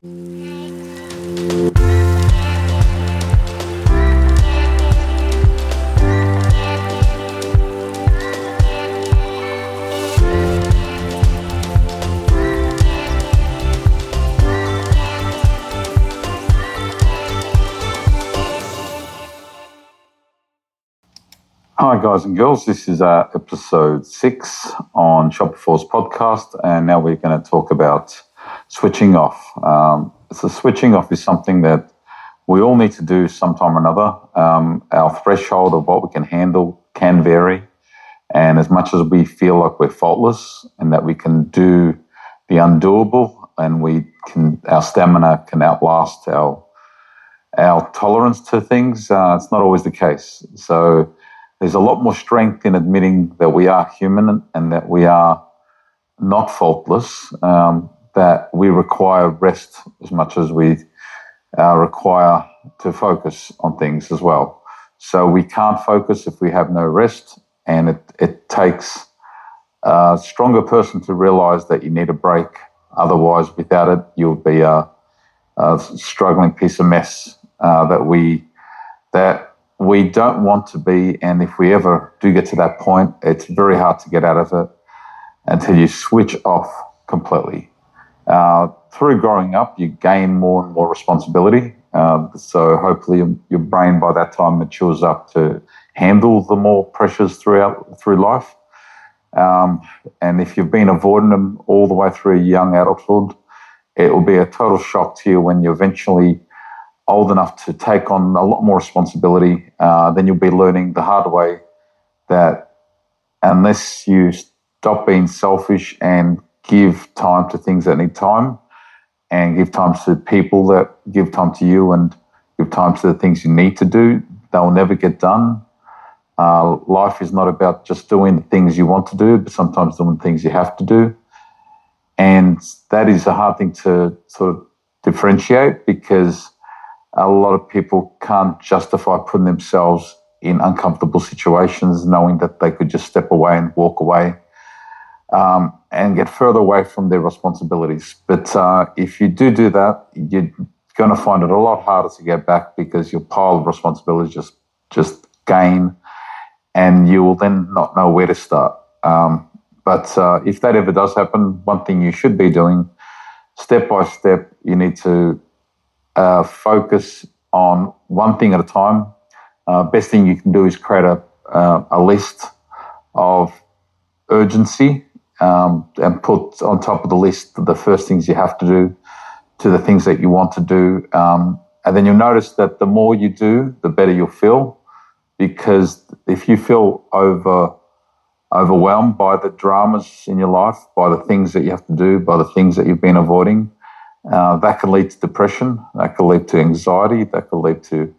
Hi, guys and girls. This is uh, episode six on Shopperforce podcast, and now we're going to talk about switching off. Um, so, switching off is something that we all need to do sometime or another. Um, our threshold of what we can handle can vary, and as much as we feel like we're faultless and that we can do the undoable, and we can, our stamina can outlast our our tolerance to things. Uh, it's not always the case. So there's a lot more strength in admitting that we are human and that we are not faultless, um, that we require rest as much as we uh, require to focus on things as well. So we can't focus if we have no rest, and it, it takes a stronger person to realize that you need a break. Otherwise, without it, you'll be a, a struggling piece of mess uh, that we that we don't want to be, and if we ever do get to that point, it's very hard to get out of it until you switch off completely. Uh, through growing up, you gain more and more responsibility. Uh, so hopefully, your brain by that time matures up to handle the more pressures throughout through life. Um, and if you've been avoiding them all the way through young adulthood, it will be a total shock to you when you're eventually old enough to take on a lot more responsibility, uh, then you'll be learning the hard way that unless you stop being selfish and give time to things that need time and give time to people that give time to you and give time to the things you need to do, they'll never get done. Uh, life is not about just doing the things you want to do, but sometimes doing things you have to do. And that is a hard thing to sort of differentiate because a lot of people can't justify putting themselves in uncomfortable situations, knowing that they could just step away and walk away um, and get further away from their responsibilities. But uh, if you do do that, you're going to find it a lot harder to get back because your pile of responsibilities just just gain, and you will then not know where to start. Um, but uh, if that ever does happen, one thing you should be doing, step by step, you need to uh, focus on one thing at a time. Uh, best thing you can do is create a, uh, a list of urgency um, and put on top of the list the first things you have to do to the things that you want to do. Um, and then you'll notice that the more you do, the better you'll feel. Because if you feel over overwhelmed by the dramas in your life, by the things that you have to do, by the things that you've been avoiding, uh, that can lead to depression, that can lead to anxiety, that can lead to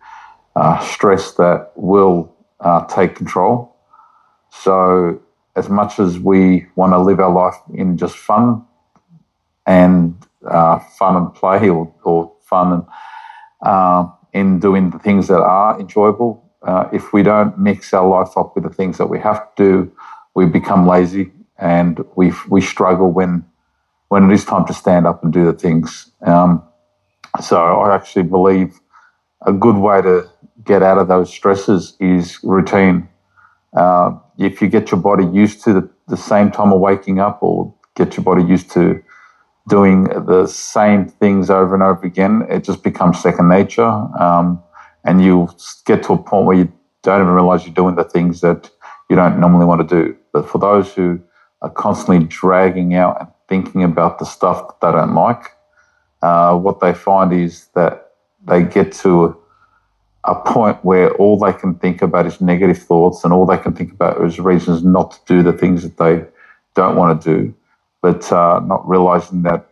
uh, stress that will uh, take control. So, as much as we want to live our life in just fun and uh, fun and play, or, or fun and uh, in doing the things that are enjoyable, uh, if we don't mix our life up with the things that we have to do, we become lazy and we we struggle when when it is time to stand up and do the things. Um, so I actually believe a good way to get out of those stresses is routine. Uh, if you get your body used to the, the same time of waking up or get your body used to doing the same things over and over again, it just becomes second nature. Um, and you get to a point where you don't even realize you're doing the things that you don't normally want to do. But for those who are constantly dragging out and thinking about the stuff that they don't like, uh, what they find is that they get to a point where all they can think about is negative thoughts and all they can think about is reasons not to do the things that they don't want to do, but uh, not realizing that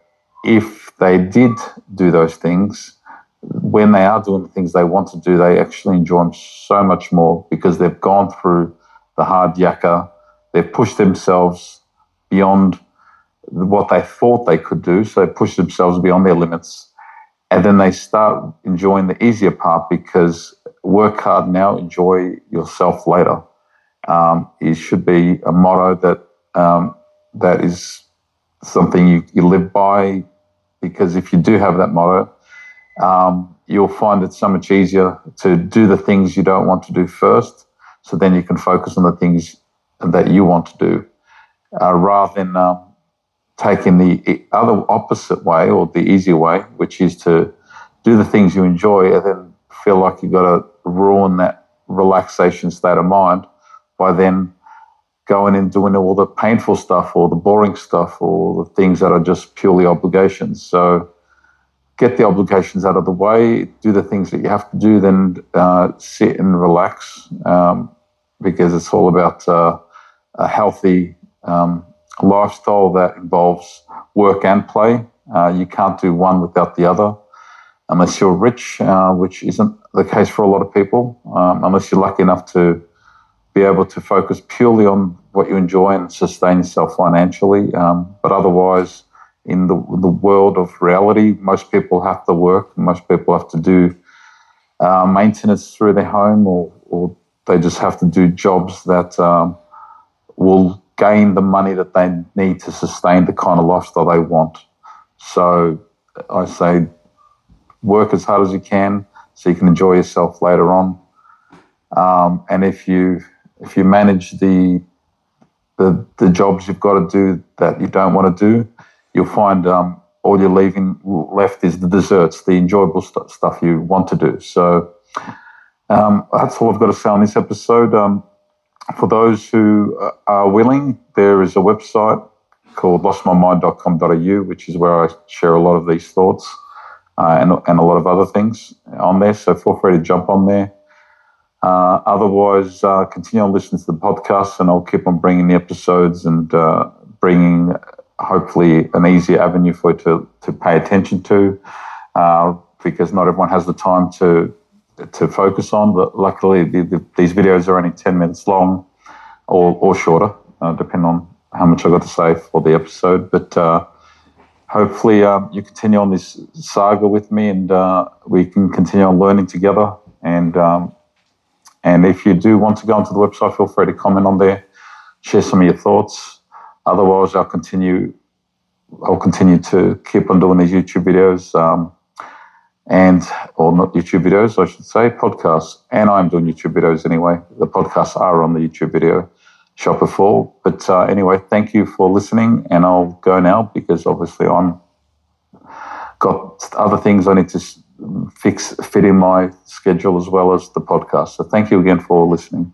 if they did do those things, when they are doing the things they want to do, they actually enjoy them so much more because they've gone through the hard yakka, they've pushed themselves beyond what they thought they could do. So they push themselves beyond their limits. And then they start enjoying the easier part because work hard now, enjoy yourself later. Um, it should be a motto that um, that is something you, you live by because if you do have that motto, um, you'll find it so much easier to do the things you don't want to do first. So then you can focus on the things that you want to do uh, rather than um, taking the other opposite way or the easier way, which is to do the things you enjoy and then feel like you've got to ruin that relaxation state of mind by then going and doing all the painful stuff or the boring stuff or the things that are just purely obligations. So get the obligations out of the way, do the things that you have to do, then uh, sit and relax um, because it's all about uh, a healthy um, lifestyle that involves work and play. Uh, you can't do one without the other unless you're rich, uh, which isn't the case for a lot of people, um, unless you're lucky enough to be able to focus purely on what you enjoy and sustain yourself financially. Um, but otherwise, in the, the world of reality, most people have to work, most people have to do uh, maintenance through their home, or, or they just have to do jobs that um, will gain the money that they need to sustain the kind of lifestyle they want. So I say, work as hard as you can so you can enjoy yourself later on. Um, and if you if you manage the, the the jobs you've got to do that you don't want to do, you'll find um, all you're leaving left is the desserts, the enjoyable st- stuff you want to do. So um, that's all I've got to say on this episode. For those who uh, are willing, there is a website called lostmymind.com.au, which is where I share a lot of these thoughts uh, and, and a lot of other things on there. So feel free to jump on there. Uh, otherwise, uh, continue on listening to the podcast, and I'll keep on bringing the episodes and uh, bringing hopefully an easier avenue for you to, to pay attention to uh, because not everyone has the time to to focus on. But luckily, the, the, these videos are only 10 minutes long or, or shorter, uh, depending on how much I've got to say for the episode. But uh, hopefully, um, you continue on this saga with me and uh, we can continue on learning together. And, um, and if you do want to go onto the website, feel free to comment on there, share some of your thoughts. Otherwise, I'll continue. I'll continue to keep on doing these YouTube videos. Um, and or not YouTube videos, I should say, podcasts. And I'm doing YouTube videos anyway. The podcasts are on the YouTube video shopper for. But uh, anyway, thank you for listening, and I'll go now because obviously I'm got other things I need to fix fit in my schedule as well as the podcast. So thank you again for listening.